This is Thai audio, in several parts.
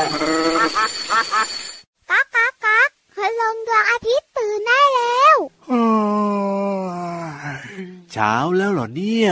ก๊ากก๊ากก๊ากพลงดวงอาทิตย์ตื่นได้แล้วเช้าแล้วเหรอเนี่ย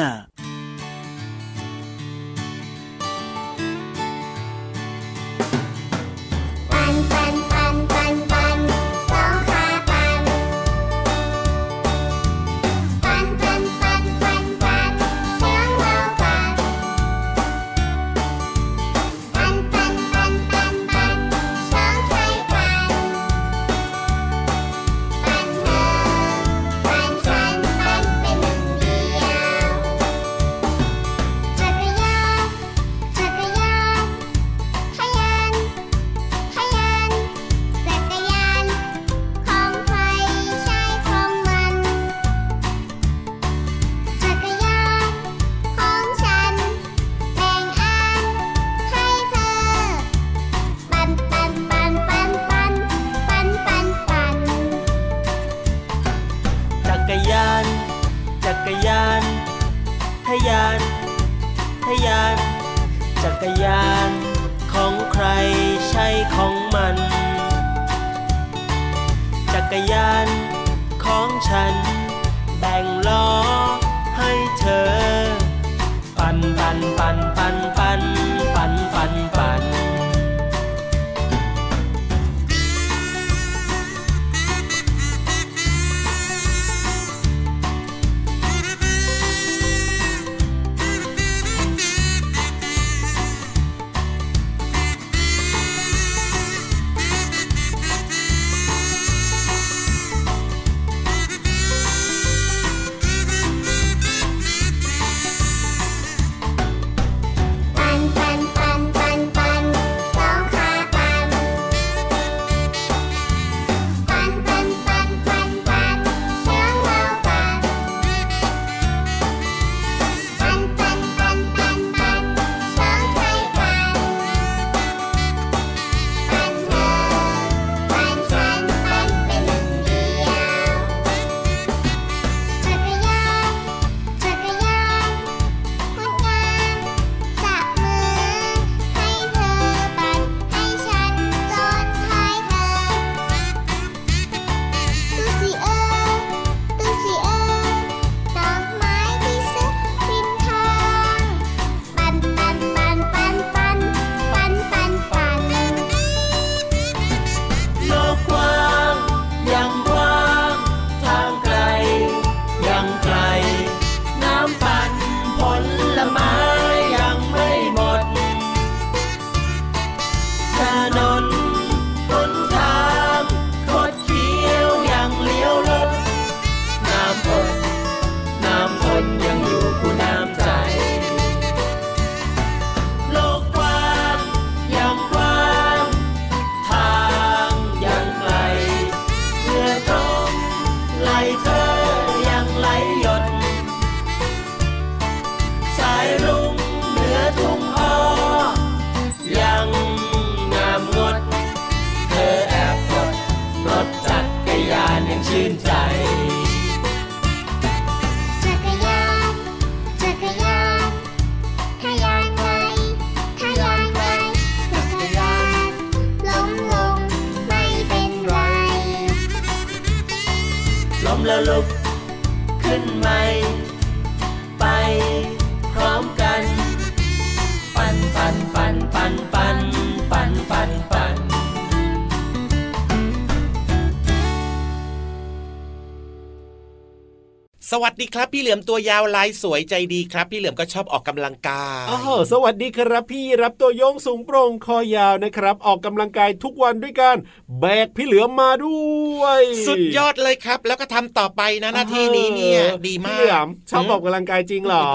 สวัสดีครับพี่เหลือมตัวยาวลายสวยใจดีครับ พี่เหลือมก็ชอบออกกำลังกายอ้าวสวัสดีครับพี่รับตัวโยงสูงโปร่งคอยาวนะครับ ออกกำลังกายทุกวันด้วยการแบกพี่เหลือมมาด้วย สุดยอดเลยครับ แล้วก็ทำต่อไปนะหน้าที่นี้เนี่ยดีมาพี่เหลือมกชอบออกกำลังกายจริงเหรอ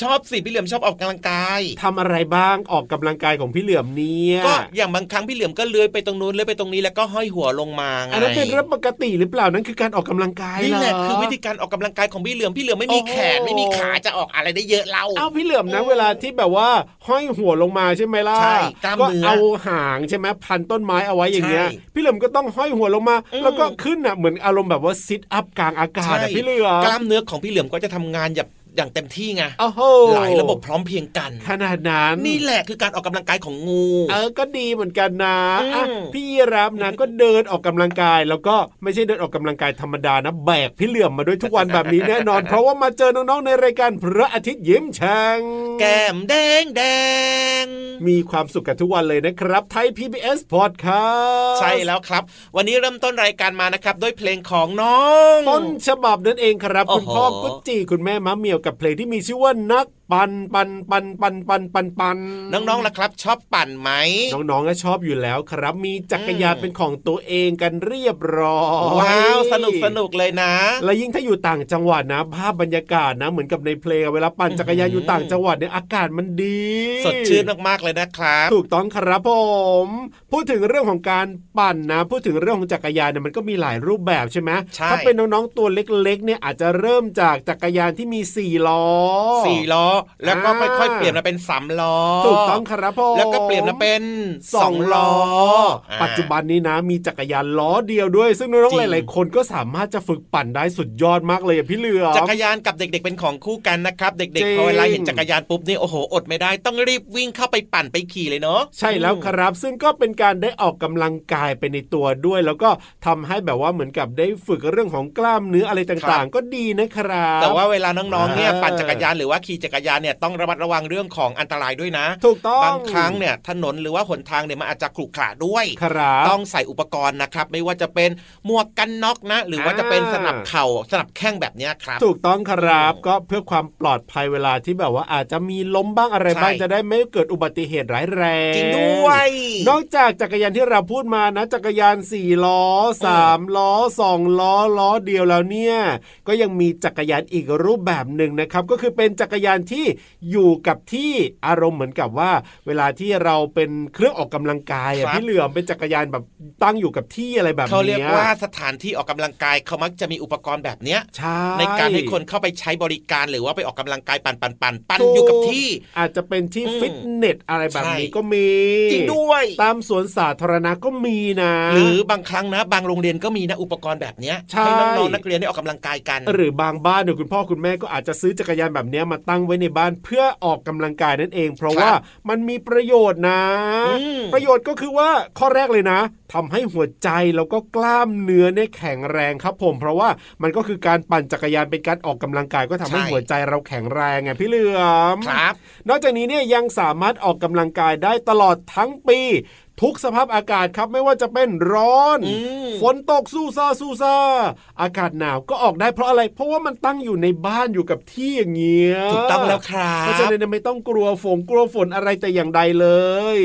ชอบสิพี่เหลือมชอบออกกำลังกายทำอะไรบ้างออกกำลังกายของพี่เหลือมเนี่ยก็อย่างบางครั้งพี่เหลือมก็เลื้อยไปตรงนู้นเลื้อยไปตรงนี้แล้วก็ห้อยหัวลงมาไงอันนั้นเป็นเรื่องปกติหรือเปล่านั่นคือการออกกำลังกายนี่แหละเรคือวิธีการออกกำลังกายของพี่เหลือมพี่เหลือมไม่มีแขนโอ้ไม่มีขาจะออกอะไรได้เยอะเล่าเอาพี่เหลือมนะเวลาที่แบบว่าห้อยหัวลงมาใช่ไหมล่ะใช่กล้ามเนื้อเอาหางใช่ไหมพันต้นไม้เอาไว้อย่างเงี้ยใช่พี่เหลือมก็ต้องห้อยหัวลงมาอืมแล้วก็ขึ้นอะเหมือนอารมณ์แบบว่าซิทอัพกลางอากาศใช่อะพี่เหลือมกล้ามเนื้อของพี่เหลือมก็จะทำงานหยับ อย่างเต็มที่ไงโอ้โหหลายระบบพร้อมเพรียงกัน ขนาดนั้น นี่แหละคือการออกกำลังกายของงู เออก็ดีเหมือนกันนะอืมอะพี่ยีรับนะก็เดินออกกำลังกาย แล้วก็ไม่ใช่เดินออกกำลังกายธรรมดานะแบกพี่เหลื่อมมาด้วยทุกวันแบบนี้แน่นอน เพราะว่ามาเจอน้องๆในรายการพระอาทิตย์ยิ้มแฉ่งแก้มแดงแดงมีความสุขกันทุกวันเลยนะครับ ไทย PBS Podcast ใช่แล้วครับ วันนี้เริ่มต้นรายการมานะครับ ด้วยเพลงของน้อง ต้นฉบับนั่นเองครับโอ้คุณโหพ่อกุ๊จีคุณแม่มะเหมียวกับเพลงที่มีชื่อว่านัก ปันปันปันปันปันปันปันน้องๆล่ะครับ ชอบปั่นไหมน้องๆก็ชอบอยู่แล้วครับ มีจักรยานอืมเป็นของตัวเองกันเรียบร้อยว้าวสนุกสนุกเลยนะ และยิ่งถ้าอยู่ต่างจังหวัดนะภาพบรรยากาศนะ เหมือนกับในเพลงเวลาปั่นจักรยานอยู่ต่างจังหวัดเนี่ยอากาศมันดี สดชื่นมากๆเลยนะครับ ถูกต้องครับผม พูดถึงเรื่องของการปั่นนะ พูดถึงเรื่องของจักรยานเนี่ยมันก็มีหลายรูปแบบใช่ไหมใช่ถ้าเป็นน้องๆตัวเล็กๆเนี่ยอาจจะเริ่มจากจักรยานที่มีสี่ล้อสี่ล้อแล้วก็อ่าค่อยๆเปลี่ยนมาเป็นสามล้อถูกต้องครับผมแล้วก็เปลี่ยนมาเป็นสองล้ออ่าปัจจุบันนี้นะมีจักรยานล้อเดียวด้วย ซึ่งน้องจริๆงหลายๆคนก็สามารถจะฝึกปั่นได้สุดยอดมากเลยอะพี่เหลือมจักรยานกับเด็ก ๆ เป็นของคู่กันนะครับ เด็กจริงๆพอเวลาเห็นจักรยานปุ๊บนี่โอ้โหอดไม่ได้ ต้องรีบวิ่งเข้าไปปั่นไปขี่เลยเนาะใช่แล้วครับ ซึ่งก็เป็นการได้ออกกำลังกายไปในตัวด้วย แล้วก็ทำให้แบบว่าเหมือนกับได้ฝึกเรื่องของกล้ามเนื้ออะไรต่างๆ ก็ดีนะครับ แต่ว่าเวลาน้องๆเนี่ยอ่าปั่นจักรยานหรือว่าขี่จักรยานเนี่ยต้องระมัดระวังเรื่องของอันตรายด้วยนะ ถูกต้องบางครั้งเนี่ยถนนหรือว่าหนทางเนี่ยมันอาจจะขรุขระด้วย ครับต้องใส่อุปกรณ์นะครับ ไม่ว่าจะเป็นหมวกกันน็อกนะ หรือว่าจะเป็นอ่าสนับเข่าสนับแข้งแบบเนี้ยครับถูกต้องครับอืมก็เพื่อความปลอดภัยเวลาที่แบบว่าอาจจะมีล้มบ้างอะไรบ้างใช่จะได้ไม่เกิดอุบัติเหตุร้ายแรงจริงด้วย นอกจากจักรยานที่เราพูดมานะ จักรยานสี่ล้อสามล้อสองล้อล้อเดียวแล้วเนี่ย ก็ยังมีจักรยานอีกรูปแบบหนึ่งนะครับ ก็คือเป็นจักรยานที่อยู่กับที่อารมณ์เหมือนกับว่า เวลาที่เราเป็นเครื่องออกกำลังกายอะครับพี่เหลือมเป็นจักรยานแบบตั้งอยู่กับที่อะไรแบบนี้เขาเรียกว่าสถานที่ออกกำลังกายเขามักจะมีอุปกรณ์แบบเนี้ยใช่ในการให้คนเข้าไปใช้บริการหรือว่าไปออกกำลังกายปั่นปั่นปั่นปั่นถูกอยู่กับที่ อาจจะเป็นที่อืมฟิตเนสอะไรแบบนี้ใช่ก็มีจริงด้วยตามสวนสาธารณะก็มีนะ หรือบางครั้งนะ บางโรงเรียนก็มีนะอุปกรณ์แบบเนี้ยใช่ให้น้องๆนักเรียนได้ออกกำลังกายกัน หรือบางบ้านเนี่ยคุณพ่อคุณแม่ก็อาจจะซื้อจักรยานแบบเนี้ยมาตั้งไว้ในบ้านเพื่อออกกำลังกายนั่นเอง เพราะครับว่ามันมีประโยชน์นะอืมประโยชน์ก็คือว่าข้อแรกเลยนะทำให้หัวใจแล้วก็กล้ามเนื้อเนี่ยแข็งแรงครับผม เพราะว่ามันก็คือการปั่นจักรยานเป็นการออกกำลังกายก็ทำให้ใช่หัวใจเราแข็งแรงไงพี่เหลือมครับ นอกจากนี้เนี่ยยังสามารถออกกำลังกายได้ตลอดทั้งปี ทุกสภาพอากาศครับไม่ว่าจะเป็นร้อนอืมฝนตกสู้ซาสู้ซาอากาศหนาวก็ออกได้เพราะอะไร เพราะว่ามันตั้งอยู่ในบ้านอยู่กับที่อย่างเงี้ยถูกต้องแล้วครับเพราะฉะนั้นเนยไม่ต้องกลัวฝนกลัวฝนอะไรแต่อย่างใดเลย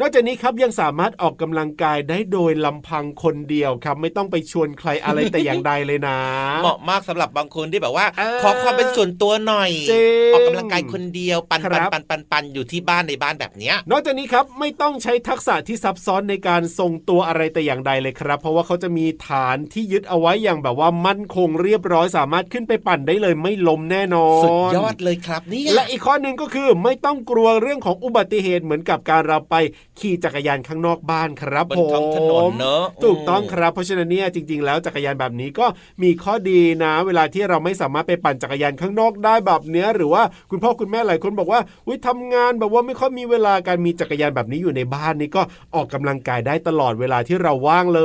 นอกจากนี้ครับยังสามารถออกกำลังกายได้โดยลำพังคนเดียวครับ ไม่ต้องไปชวนใครอะไรแต่อย่างใดเลยนะ เหมาะมากสำหรับบางคนที่แบบว่าเออขอความเป็นส่วนตัวหน่อยจริงออกกำลังกายคนเดียวปั่นครัปั่นบปั่นปั่นปั่นอยู่ที่บ้านในบ้านแบบเนี้ย นอกจากนี้ครับไม่ต้องใช้ทักษะที่ซับซ้อนในการทรงตัวอะไรแต่อย่างใดเลยครับ เพราะว่าเขาจะมีฐานที่ยึดเอาไว้อย่างแบบว่ามั่นคงเรียบร้อยสามารถขึ้นไปปั่นได้เลยไม่ล้มแน่นอนสุดยอดเลยครับเนี่ยและอีกข้อหนึ่งก็คือไม่ต้องกลัวเรื่องของอุบัติเหตุเหมือนกับการเราไปขี่จักรยานข้างนอกบ้านครับบนผมท้องถนนเนอะถูกต้องครับ เพราะฉะนั้นเนี่ยจริง ๆ แล้วจักรยานแบบนี้ก็มีข้อดีนะ เวลาที่เราไม่สามารถไปปั่นจักรยานข้างนอกได้แบบเนี้ยหรือว่าคุณพ่อคุณแม่หลายคนบอกว่าอุ้ยทำงานแบบว่าไม่ค่อยมีเวลาการมีจักรยานแบบนี้อยู่ในบ้านนี่ก็ออกกำลังกายได้ตลอดเวลาที่เราว่างเล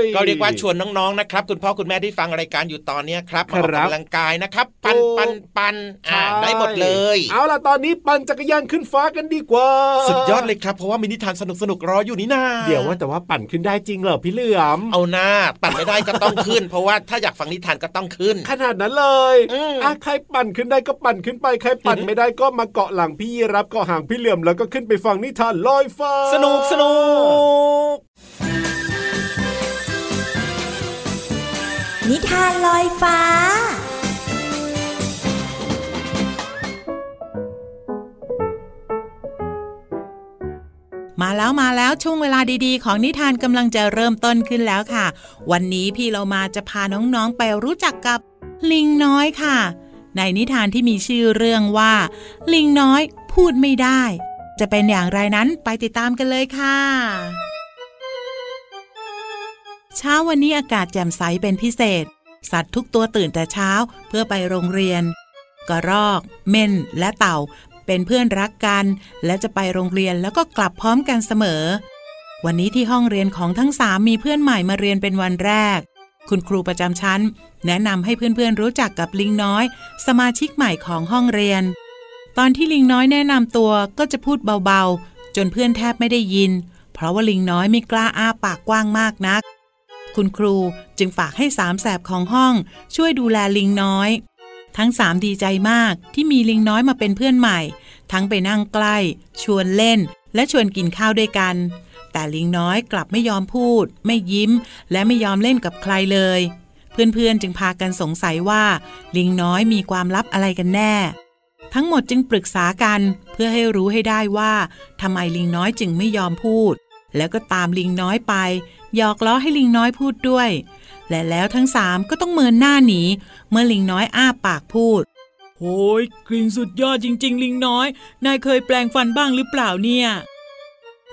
ย ก็เรียกว่าชวนน้องๆนะครับ คุณพ่อคุณแม่ที่ฟังรายการอยู่ตอนเนี้ยครับมาออกครับกำลังกายนะครับ ปั่นถูกปั่นปั่นอ่าใช่ได้หมดเลย เอาล่ะตอนนี้ปั่นจักรยานขึ้นฟ้ากันดีกว่า สุดยอดเลยครับ เพราะว่ามีนิทานสนุกสนุกๆรออยู่นี่นาเดี๋ยวว่าแต่ว่าปั่นขึ้นได้จริงเหรอพี่เหลือมเอาหน้าปั่นไม่ได้ก็ต้องขึ้น เพราะว่าถ้าอยากฟังนิทานก็ต้องขึ้น ขนาดนั้นเลยอืมอะใครปั่นขึ้นได้ก็ปั่นขึ้นไปใครปั่นไม่ได้ก็มาเกาะหลังพี่ยีรับเกาะหางพี่เหลื่อมแล้วก็ขึ้นไปฟังนิทานลอยฟ้า สนุกสนุกนิทานลอยฟ้า มาแล้วมาแล้วช่วงเวลาดีๆ ของนิทานกำลังจะเริ่มต้นขึ้นแล้วค่ะ วันนี้พี่เรามาจะพาน้องๆไปรู้จักกับลิงน้อยค่ะ ในนิทานที่มีชื่อเรื่องว่า ลิงน้อยพูดไม่ได้ จะเป็นอย่างไรนั้นไปติดตามกันเลยค่ะ เช้าวันนี้อากาศแจ่มใสเป็นพิเศษ สัตว์ทุกตัวตื่นแต่เช้าเพื่อไปโรงเรียน กระรอก เม่น และเต่า เป็นเพื่อนรักกัน และจะไปโรงเรียนแล้วก็กลับพร้อมกันเสมอ วันนี้ที่ห้องเรียนของทั้งสามมีเพื่อนใหม่มาเรียนเป็นวันแรก คุณครูประจำชั้น แนะนำให้เพื่อนๆรู้จักกับลิงน้อย สมาชิกใหม่ของห้องเรียน ตอนที่ลิงน้อยแนะนำตัวก็จะพูดเบาๆ จนเพื่อนแทบไม่ได้ยิน เพราะว่าลิงน้อยไม่กล้าอ้าปากกว้างมากนัก คุณครูจึงฝากให้สามแสบของห้อง ช่วยดูแลลิงน้อย ทั้งสามดีใจมากที่มีลิงน้อยมาเป็นเพื่อนใหม่ ทั้งไปนั่งใกล้ ชวนเล่น และชวนกินข้าวด้วยกัน แต่ลิงน้อยกลับไม่ยอมพูด ไม่ยิ้ม และไม่ยอมเล่นกับใครเลย เพื่อนๆจึงพากันสงสัยว่า ลิงน้อยมีความลับอะไรกันแน่ ทั้งหมดจึงปรึกษากันเพื่อให้รู้ให้ได้ว่าทำไมลิงน้อยจึงไม่ยอมพูด แล้วก็ตามลิงน้อยไปหยอกล้อให้ลิงน้อยพูดด้วย และแล้วทั้งสามก็ต้องเมินหน้าหนีเมื่อลิงน้อยอ้าปากพูดโอ้ยกลิ่นสุดยอดจริง ๆ ลิงน้อย นายเคยแปลงฟันบ้างหรือเปล่าเนี่ย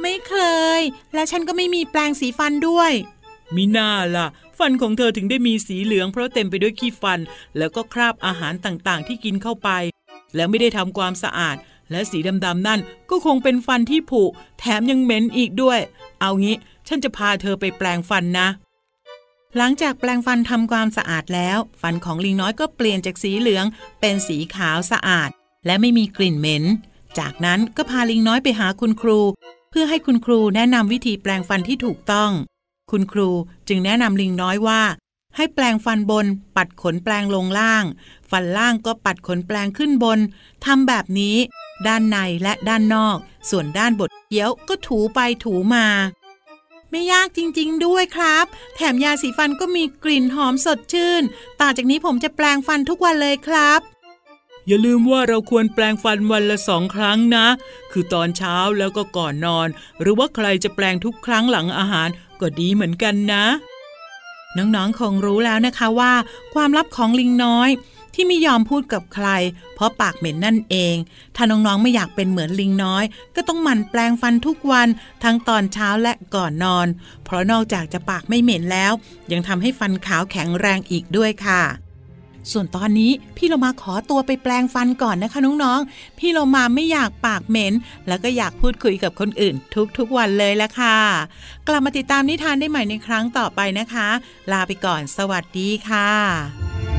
ไม่เคย และฉันก็ไม่มีแปรงสีฟันด้วย มีหน้าล่ะ ฟันของเธอถึงได้มีสีเหลืองเพราะเต็มไปด้วยขี้ฟัน แล้วก็คราบอาหารต่างๆ ที่กินเข้าไป แล้วไม่ได้ทำความสะอาด และสีดำๆนั่นก็คงเป็นฟันที่ผุแถมยังเหม็นอีกด้วย เอางี้ฉันจะพาเธอไปแปลงฟันนะ หลังจากแปรงฟันทำความสะอาดแล้ว ฟันของลิงน้อยก็เปลี่ยนจากสีเหลือง เป็นสีขาวสะอาด และไม่มีกลิ่นเหม็น จากนั้นก็พาลิงน้อยไปหาคุณครู เพื่อให้คุณครูแนะนำวิธีแปลงฟันที่ถูกต้อง คุณครูจึงแนะนำลิงน้อยว่า ให้แปลงฟันบน ปัดขนแปลงลงล่าง ฟันล่างก็ปัดขนแปลงขึ้นบนทำแบบนี้ ด้านในและด้านนอก ส่วนด้านบดเคี้ยวก็ถูไปถูมา ไม่ยากจริงๆด้วยครับ แถมยาสีฟันก็มีกลิ่นหอมสดชื่น ต่อจากนี้ผมจะแปลงฟันทุกวันเลยครับอย่าลืมว่าเราควรแปลงฟันวันละสองครั้งนะ คือตอนเช้าแล้วก็ก่อนนอน หรือว่าใครจะแปลงทุกครั้งหลังอาหารก็ดีเหมือนกันนะ น้องๆ คงรู้แล้วนะคะว่า ความลับของลิงน้อย ที่ไม่ยอมพูดกับใคร เพราะปากเหม็นนั่นเอง ถ้าน้องๆ ไม่อยากเป็นเหมือนลิงน้อย ก็ต้องหมั่นแปลงฟันทุกวันทั้งตอนเช้าและก่อนนอน เพราะนอกจากจะปากไม่เหม็นแล้ว ยังทำให้ฟันขาวแข็งแรงอีกด้วยค่ะ ส่วนตอนนี้พี่เรามาขอตัวไปแปลงฟันก่อนนะคะน้องๆ พี่เรามาไม่อยากปากเหม็น แล้วก็อยากพูดคุยกับคนอื่น ทุกๆวันเลยละค่ะ กลับมาติดตามนิทานได้ใหม่ในครั้งต่อไปนะคะ ลาไปก่อน สวัสดีค่ะ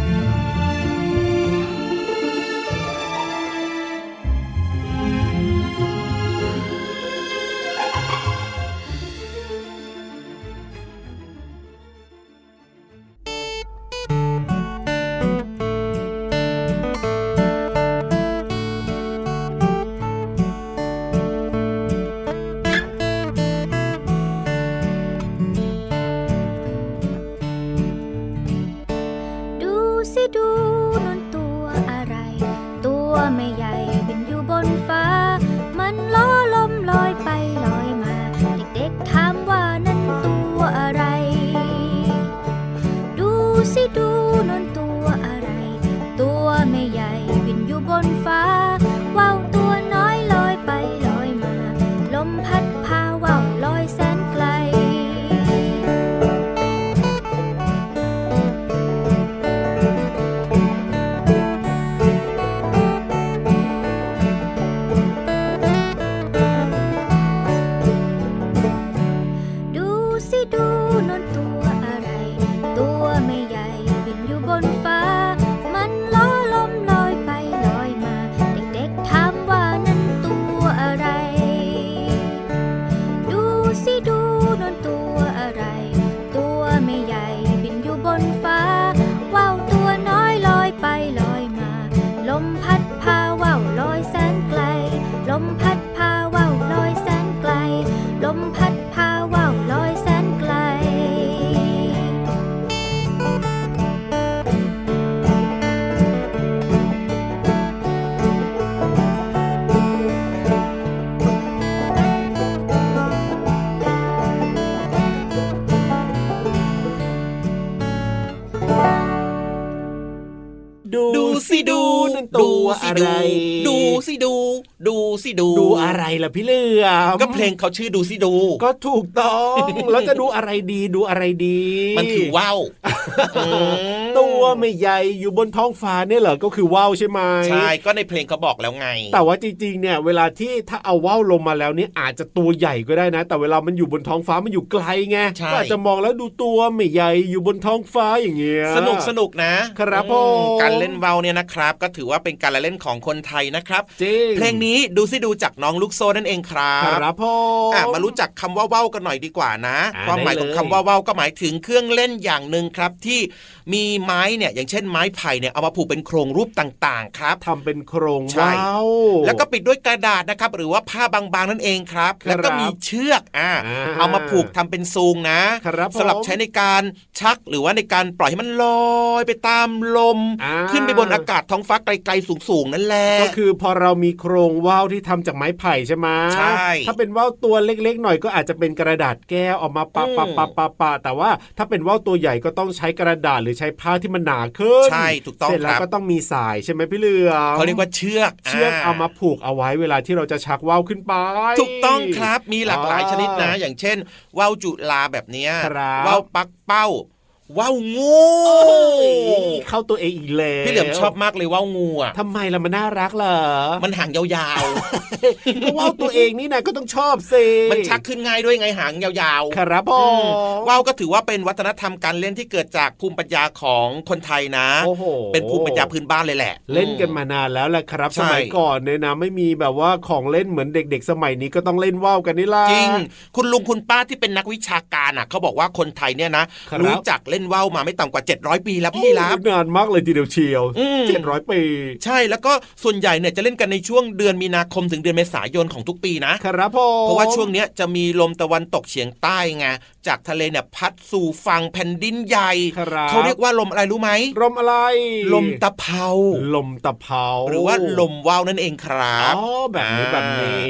ตัวอะไร ดูสิดู ดูสิดู ดูอะไรล่ะพี่เหลือมก็เพลงเขาชื่อดูสิดู ก็ถูกต้อง แล้วจะดูอะไรดีดูอะไรดี มันคือว่าวอืม ตัวตัวไม่ใหญ่อยู่บนท้องฟ้าเนี่ยเหรอก็คือว่าวใช่ไหมใช่ก็ในเพลงเขาบอกแล้วไง แต่ว่าจริงๆเนี่ย เวลาที่ถ้าเอาว่าวลงมาแล้วเนี่ยอาจจะตัวใหญ่ก็ได้นะ แต่เวลามันอยู่บนท้องฟ้ามันอยู่ไกลไงใช่ก็อาจจะมองแล้วดูตัวไม่ใหญ่อยู่บนท้องฟ้าอย่างเงี้ยสนุกสนุกนะ ครับผมการเล่นว่าวเนี่ยนะครับ ก็ถือว่าเป็นการละเล่นของคนไทยนะครับจริงเพลงนี้ดูสิดูจากน้องลูกโซนั่นเองครับครับพ่ออะมารู้จักคำว่าว่าวกันหน่อยดีกว่านะอ่าความหมายของได้เลยคำว่าว่าวก็หมายถึงเครื่องเล่นอย่างหนึ่งครับที่มีไม้เนี่ยอย่างเช่นไม้ไผ่เนี่ยเอามาผูกเป็นโครงรูปต่างๆ ครับทำเป็นโครงใช่ว่าวแล้วก็ปิดด้วยกระดาษนะครับ หรือว่าผ้าบางๆนั่นเองครับครับแล้วก็มีเชือกอ่าอ่าเอามาผูกทำเป็นซูงนะครับผมสำหรับใช้ในการชักหรือว่าในการปล่อยให้มันลอยไปตามลมอ่าขึ้นไปบนอากาศท้องฟ้าไกลๆสูงๆนั่นแหละก็คือพอเรามีโครงว่าวที่ทำจากไม้ไผ่ใช่ไหมใช่ถ้าเป็นว่าวตัวเล็กๆ หน่อยก็อาจจะเป็นกระดาษแก้วเออกมาปะอืมปะปะปะปะแต่ว่าถ้าเป็นว่าวตัวใหญ่ก็ต้องใช้กระดาษหรือใช้ผ้าที่มันหนาขึ้นใช่ถูกต้องเสร็จแล้วครับก็ต้องมีสายใช่ไหมพี่เหลือมเขาเรียกว่าเชือกเชือกเอามาผูกเอาไว้เวลาที่เราจะชักว่าวขึ้นไป ถูกต้องครับมีหลากหลายอ่าชนิดนะ อย่างเช่นว่าวจุลาแบบเนี้ยครับว่าวปักเป้า ว่าวงูเอ้ยเข้าตัวเองอีกแล้วพี่เหลือมชอบมากเลยว่าวงูอะทำไมล่ะมันน่ารักเหรอมันหางยาวก็ว่าวตัวเองนี่นะก็ต้องชอบสิๆมันชักขึ้นง่ายด้วยไงหางยาวๆครับผอืมมว่าวก็ถือว่าเป็นวัฒนธรรมการเล่นที่เกิดจากภูมิปัญญาของคนไทยนะโอ้โหเป็นภูมิปัญญาพื้นบ้านเลยแหละ เล่นกันมานานแล้วแหละครับใช่สมัยก่อนเนี่ยนะไม่มีแบบว่าของเล่นเหมือนเด็ก ๆ สมัยนี้ก็ต้องเล่นว่าวกันนี่ล่ะจริงคุณลุงคุณป้าที่เป็นนักวิชาการอะเขาบอกว่าคนไทยเนี่ยนะครับรู้จักเล่นว่าวมาไม่ต่ำกว่า 700 ปีแล้วพี่รับโอ้นานมากเลยทีเดียวเชียวอืมเจ็ดร้อยปี ใช่แล้วก็ส่วนใหญ่เนี่ยจะเล่นกันในช่วงเดือนมีนาคมถึงเดือนเมษายนของทุกปีนะครับผมเพราะว่าช่วงเนี้ยจะมีลมตะวันตกเฉียงใต้ไง จากทะเลเนี่ยพัดสู่ฝั่งแผ่นดินใหญ่ครับเขาเรียกว่าลมอะไรรู้ไหมลมอะไร ลมตะเภาลมตะเภาหรือว่าลมว่าวนั่นเองครับอ๋อแบบนี้แบบนี้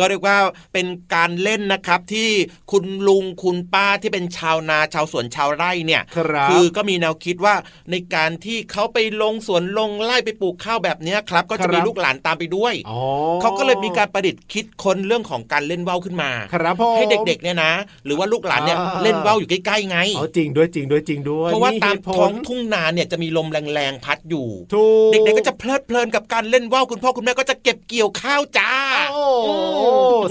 ก็เรียกว่าเป็นการเล่นนะครับที่คุณลุงคุณป้าที่เป็นชาวนาชาวสวนชาวไร่เนี่ยครับคือก็มีแนวคิดว่าในการที่เขาไปลงสวนลงไร่ไปปลูกข้าวแบบเนี้ยครับ ก็จะมีลูกหลานตามไปด้วยอ๋อเขาก็เลยมีการประดิษฐ์คิดค้นเรื่องของการเล่นว่าวขึ้นมาครับผมให้เด็กๆเนี่ยนะ หรือว่าลูกหลานเนี่ยอ่าเล่นว่าวอยู่ใกล้ๆไงเอาจริงด้วยจริงด้วยจริงด้วยเพราะว่าตามเหตุผท้อลงทุ่งนาเนี่ยจะมีลมแรงๆพัดอยู่ถูกเด็กๆก็จะเพลิดเพลินกับการเล่นว่าวคุณพ่อคุณแม่ก็จะเก็บเกี่ยวข้าวจ้าโอ้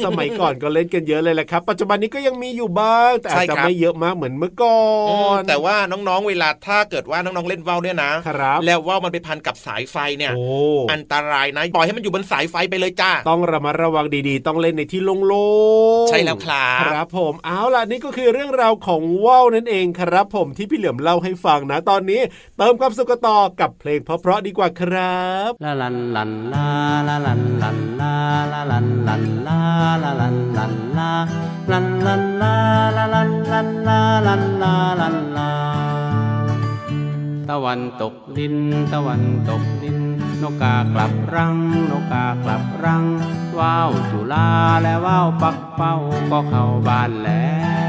สมัยก่อนก็เล่นกันเยอะเลยแหละครับ ปัจจุบันนี้ก็ยังมีอยู่บ้างแต่อาจใช่จะครับไม่เยอะมากเหมือนเมื่อก่ออืมนแต่ว่าน้องๆเวลาถ้าเกิดว่าน้องๆเล่นว่าวเนี่ยนะครับแล้วว่าวมันไปพันกับสายไฟเนี่ยโอ้อันตรายนะปล่อยให้มันอยู่บนสายไฟไปเลยจ้าต้องระมัดระวังดีๆ ต้องเล่นในที่โล่งๆใช่แล้วครับครับผมเอาล่ะนี่ก็คือเรื่องราวของว่าวนั่นเองครับ ผมที่พี่เหลือมเล่าให้ฟังนะตอนนี้ เติมความสุขต่อกับเพลงเพราะๆดีกว่าครับลาลันลันลาลาลันลันลาลาลันลันลาลาลันลันลาลันลันลาลาลันลันลาลันลาลันลาตะวันตกดิน ตะวันตกดิน นกกากลับรัง นกกากลับรัง ว้าวจุลาและว้าวปักเป้าก็เข้าบ้านแล้ว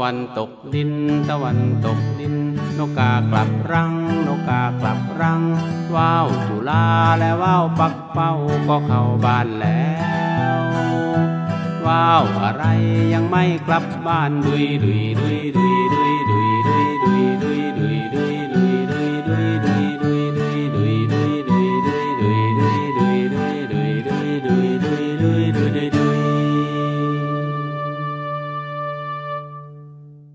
วันตกดิน ตะวันตกดิน นกกากลับรัง นกกากลับรัง ว้าวจุลาและว้าวปักเป้าก็เข้าบ้านแล้ว ว้าวอะไรยังไม่กลับบ้านดุยดุยดุยดุยดุยดุยดุยดุยดุยดุยดุยดุย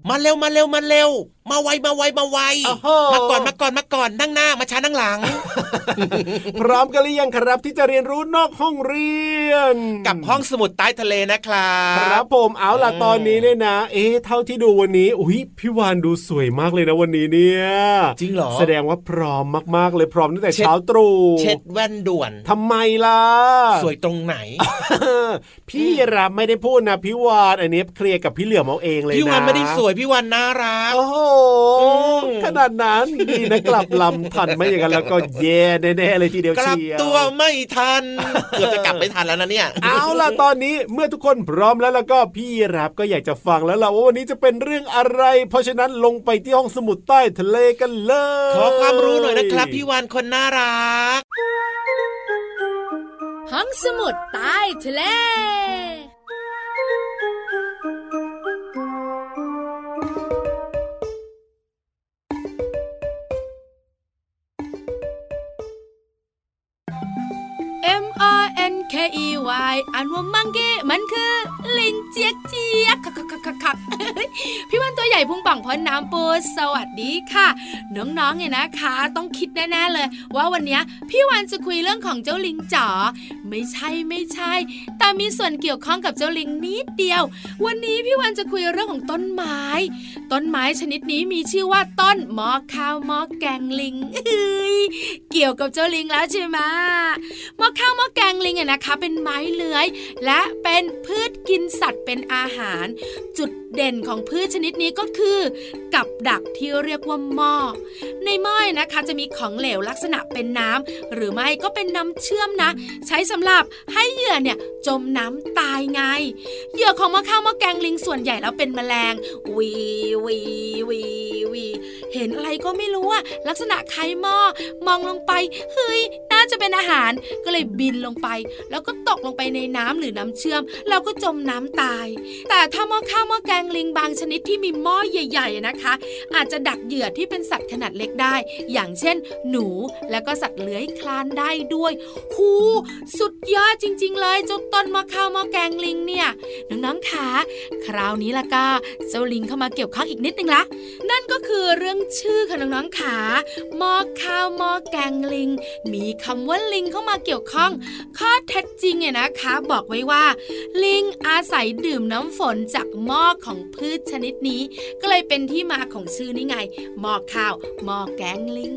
มาเร็วมาเร็วมาเร็ว มาไวมาไวมาไวโอ้โหมาก่อนมาก่อนมาก่อนนั่งหน้ามาช้านั่งหลัง พร้อมกันหรือยังครับที่จะเรียนรู้นอกห้องเรียน กับห้องสมุดใต้ทะเลนะครับครับผมเอาล่ะเออตอนนี้เนี่ยนะ เอ๊ะเท่าที่ดูวันนี้อุ้ยพี่วานดูสวยมากเลยนะวันนี้เนี่ยจริงเหรอแสดงว่าพร้อมมากๆเลยพร้อมตั้งแต่เช็ดเช้าตรู่เช็ดแว่นด่วนทำไมล่ะ สวยตรงไหน พี่รับไม่ได้พูดนะพี่วานอันนี้เคลียร์กับพี่เหลือมเอาเองเลยนะพี่วันไม่ได้สวยพี่วันน่ารักโอ้โหขนาดนั้นดีนะกลับลำทันไม่อย่างนั้นแล้วก็แย่แน่ๆเลยทีเดียวกลับเชียวตัวไม่ทันเกือบจะกลับไม่ทันแล้วนะเนี่ย เอาล่ะตอนนี้เมื่อทุกคนพร้อมแล้วแล้วก็พี่รับก็อยากจะฟังแล้วล่ะว่าวันนี้จะเป็นเรื่องอะไร เพราะฉะนั้นลงไปที่ห้องสมุดใต้ทะเลกันเลย ขอความรู้หน่อยนะครับ พี่วานคนน่ารัก ห้องสมุดใต้ทะเล K E Y อันว่ามังเก้มันคือ ลิงเจี๊ยกเจี๊ยกคักคักคักคักพี่วันตัวใหญ่พุงป่องพ้นน้ำปูสวัสดีค่ะ น้องๆเนี่ยนะคะ ต้องคิดแน่ๆเลย ว่าวันนี้พี่วันจะคุยเรื่องของเจ้าลิงจ๋อไม่ใช่ไม่ใช่ แต่มีส่วนเกี่ยวข้องกับเจ้าลิงนิดเดียว วันนี้พี่วันจะคุยเรื่องของต้นไม้ ต้นไม้ชนิดนี้มีชื่อว่าต้นมอข้าวมอแกงลิงเอ้ยเกี่ยวกับเจ้าลิงแล้วใช่ไหมมอข้าวมอแกงลิงเนี่ยนะคะ เป็นไม้เลื้อย และเป็นพืชกินสัตว์เป็นอาหาร จุดเด่นของพืชชนิดนี้ก็คือ กับดักที่เรียกว่าหม้อ ในหม้อนะคะจะมีของเหลวลักษณะเป็นน้ำหรือไม่ก็เป็นน้ำเชื่อมนะ ใช้สำหรับให้เหยื่อเนี่ยจมน้ำตายไง เหยื่อของมะข้าวมะแกงลิงส่วนใหญ่แล้วเป็นแมลงวีวีวีวีเห็นอะไรก็ไม่รู้อะลักษณะคล้ายหม้อมองลงไปเฮ้ย น่าจะเป็นอาหาร ก็เลยบินลงไป แล้วก็ตกลงไปในน้ำหรือน้ำเชื่อมแล้วก็จมน้ำตาย แต่ถ้าหม้อข้าวหม้อแกงลิงบางชนิดที่มีหม้อใหญ่ ๆนะคะ อาจจะดักเหยื่อที่เป็นสัตว์ขนาดเล็กได้ อย่างเช่น หนูและก็สัตว์เลื้อยคลานได้ด้วย หูสุดยอดจริง ๆ เลยเจ้าต้นหม้อข้าวหม้อแกงลิงเนี่ยน้องๆคะคราวนี้ละก็เจ้าลิงเข้ามาเกี่ยวข้องอีกนิดนึงละนั่นก็คือเรื่องชื่อค่ะน้องๆขาหม้อข้าวหม้อแกงลิง มีคคำว่าลิงเข้ามาเกี่ยวข้อง ข้อเท็จจริงเนี่ยนะคะ บอกไว้ว่า ลิงอาศัยดื่มน้ำฝนจากหม้อของพืชชนิดนี้ ก็เลยเป็นที่มาของชื่อนี่ไงหม้อข้าวหม้อแกงลิง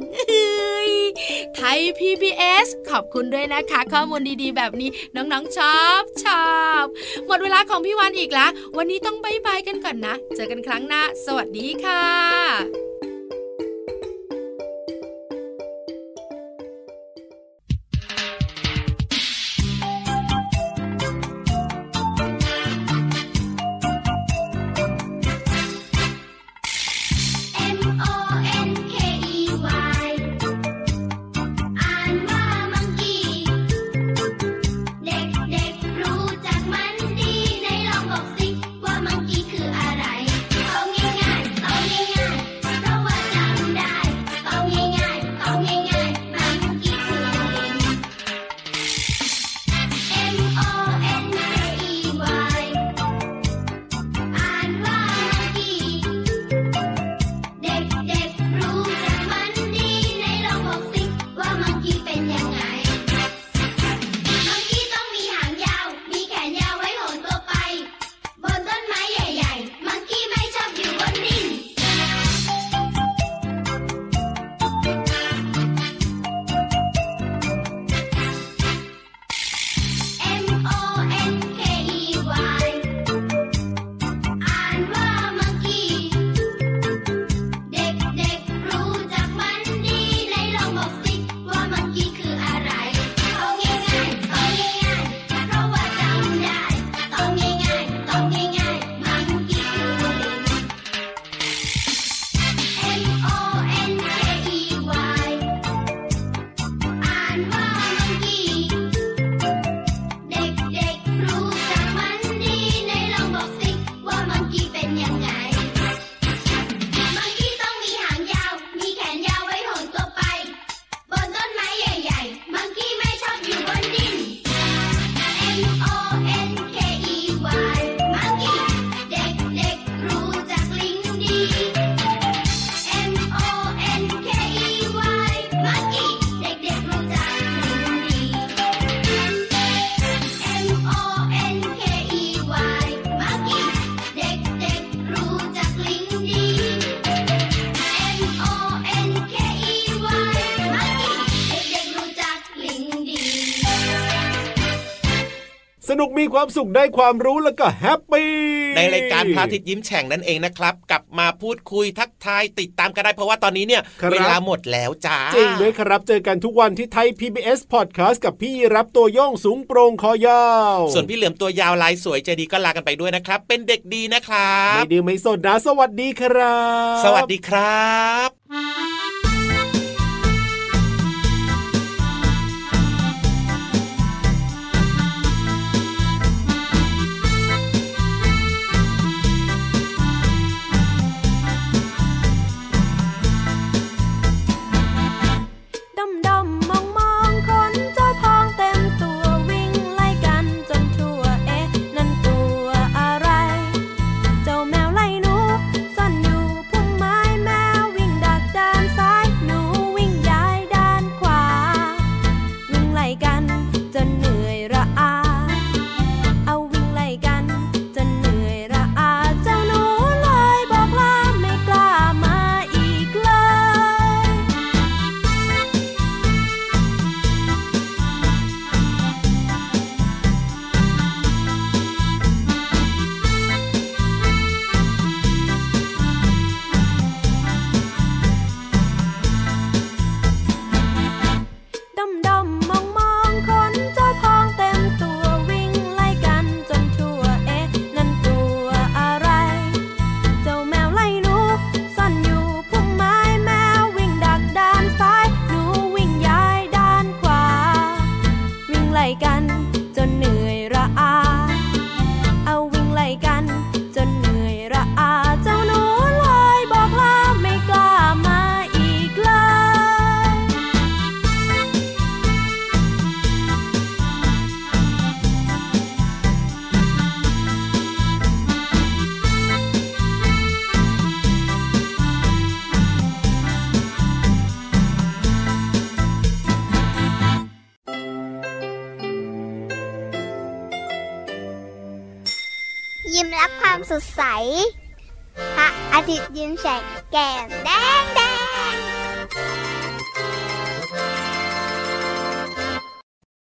ไทย PBS ขอบคุณด้วยนะคะ ข้อมูลดีๆ แบบนี้น้องๆชอบชอบหมดเวลาของพี่วันอีกแล้ววันนี้ต้องบายบายกันก่อนนะ เจอกันครั้งหน้า สวัสดีค่ะ นุกมีความสุขได้ความรู้แล้วก็แฮปปี้ในรายการพระอาทิตย์ยิ้มแฉ่งนั่นเองนะครับกลับมาพูดคุยทักทายติดตามกันได้เพราะว่าตอนนี้เนี่ยครับเวลาหมดแล้วจ้าจริงด้วยครับเจอกันทุกวันที่ไทย PBS Podcast กับพี่รับตัวโย่องสูงโปร่งคอยาว ส่วนพี่เหลือมตัวยาวลายสวยใจดีก็ลากันไปด้วยนะครับ เป็นเด็กดีนะครับไม่ดื้อไม่สนนะสวัสดีครับ สวัสดีครับ ยิ้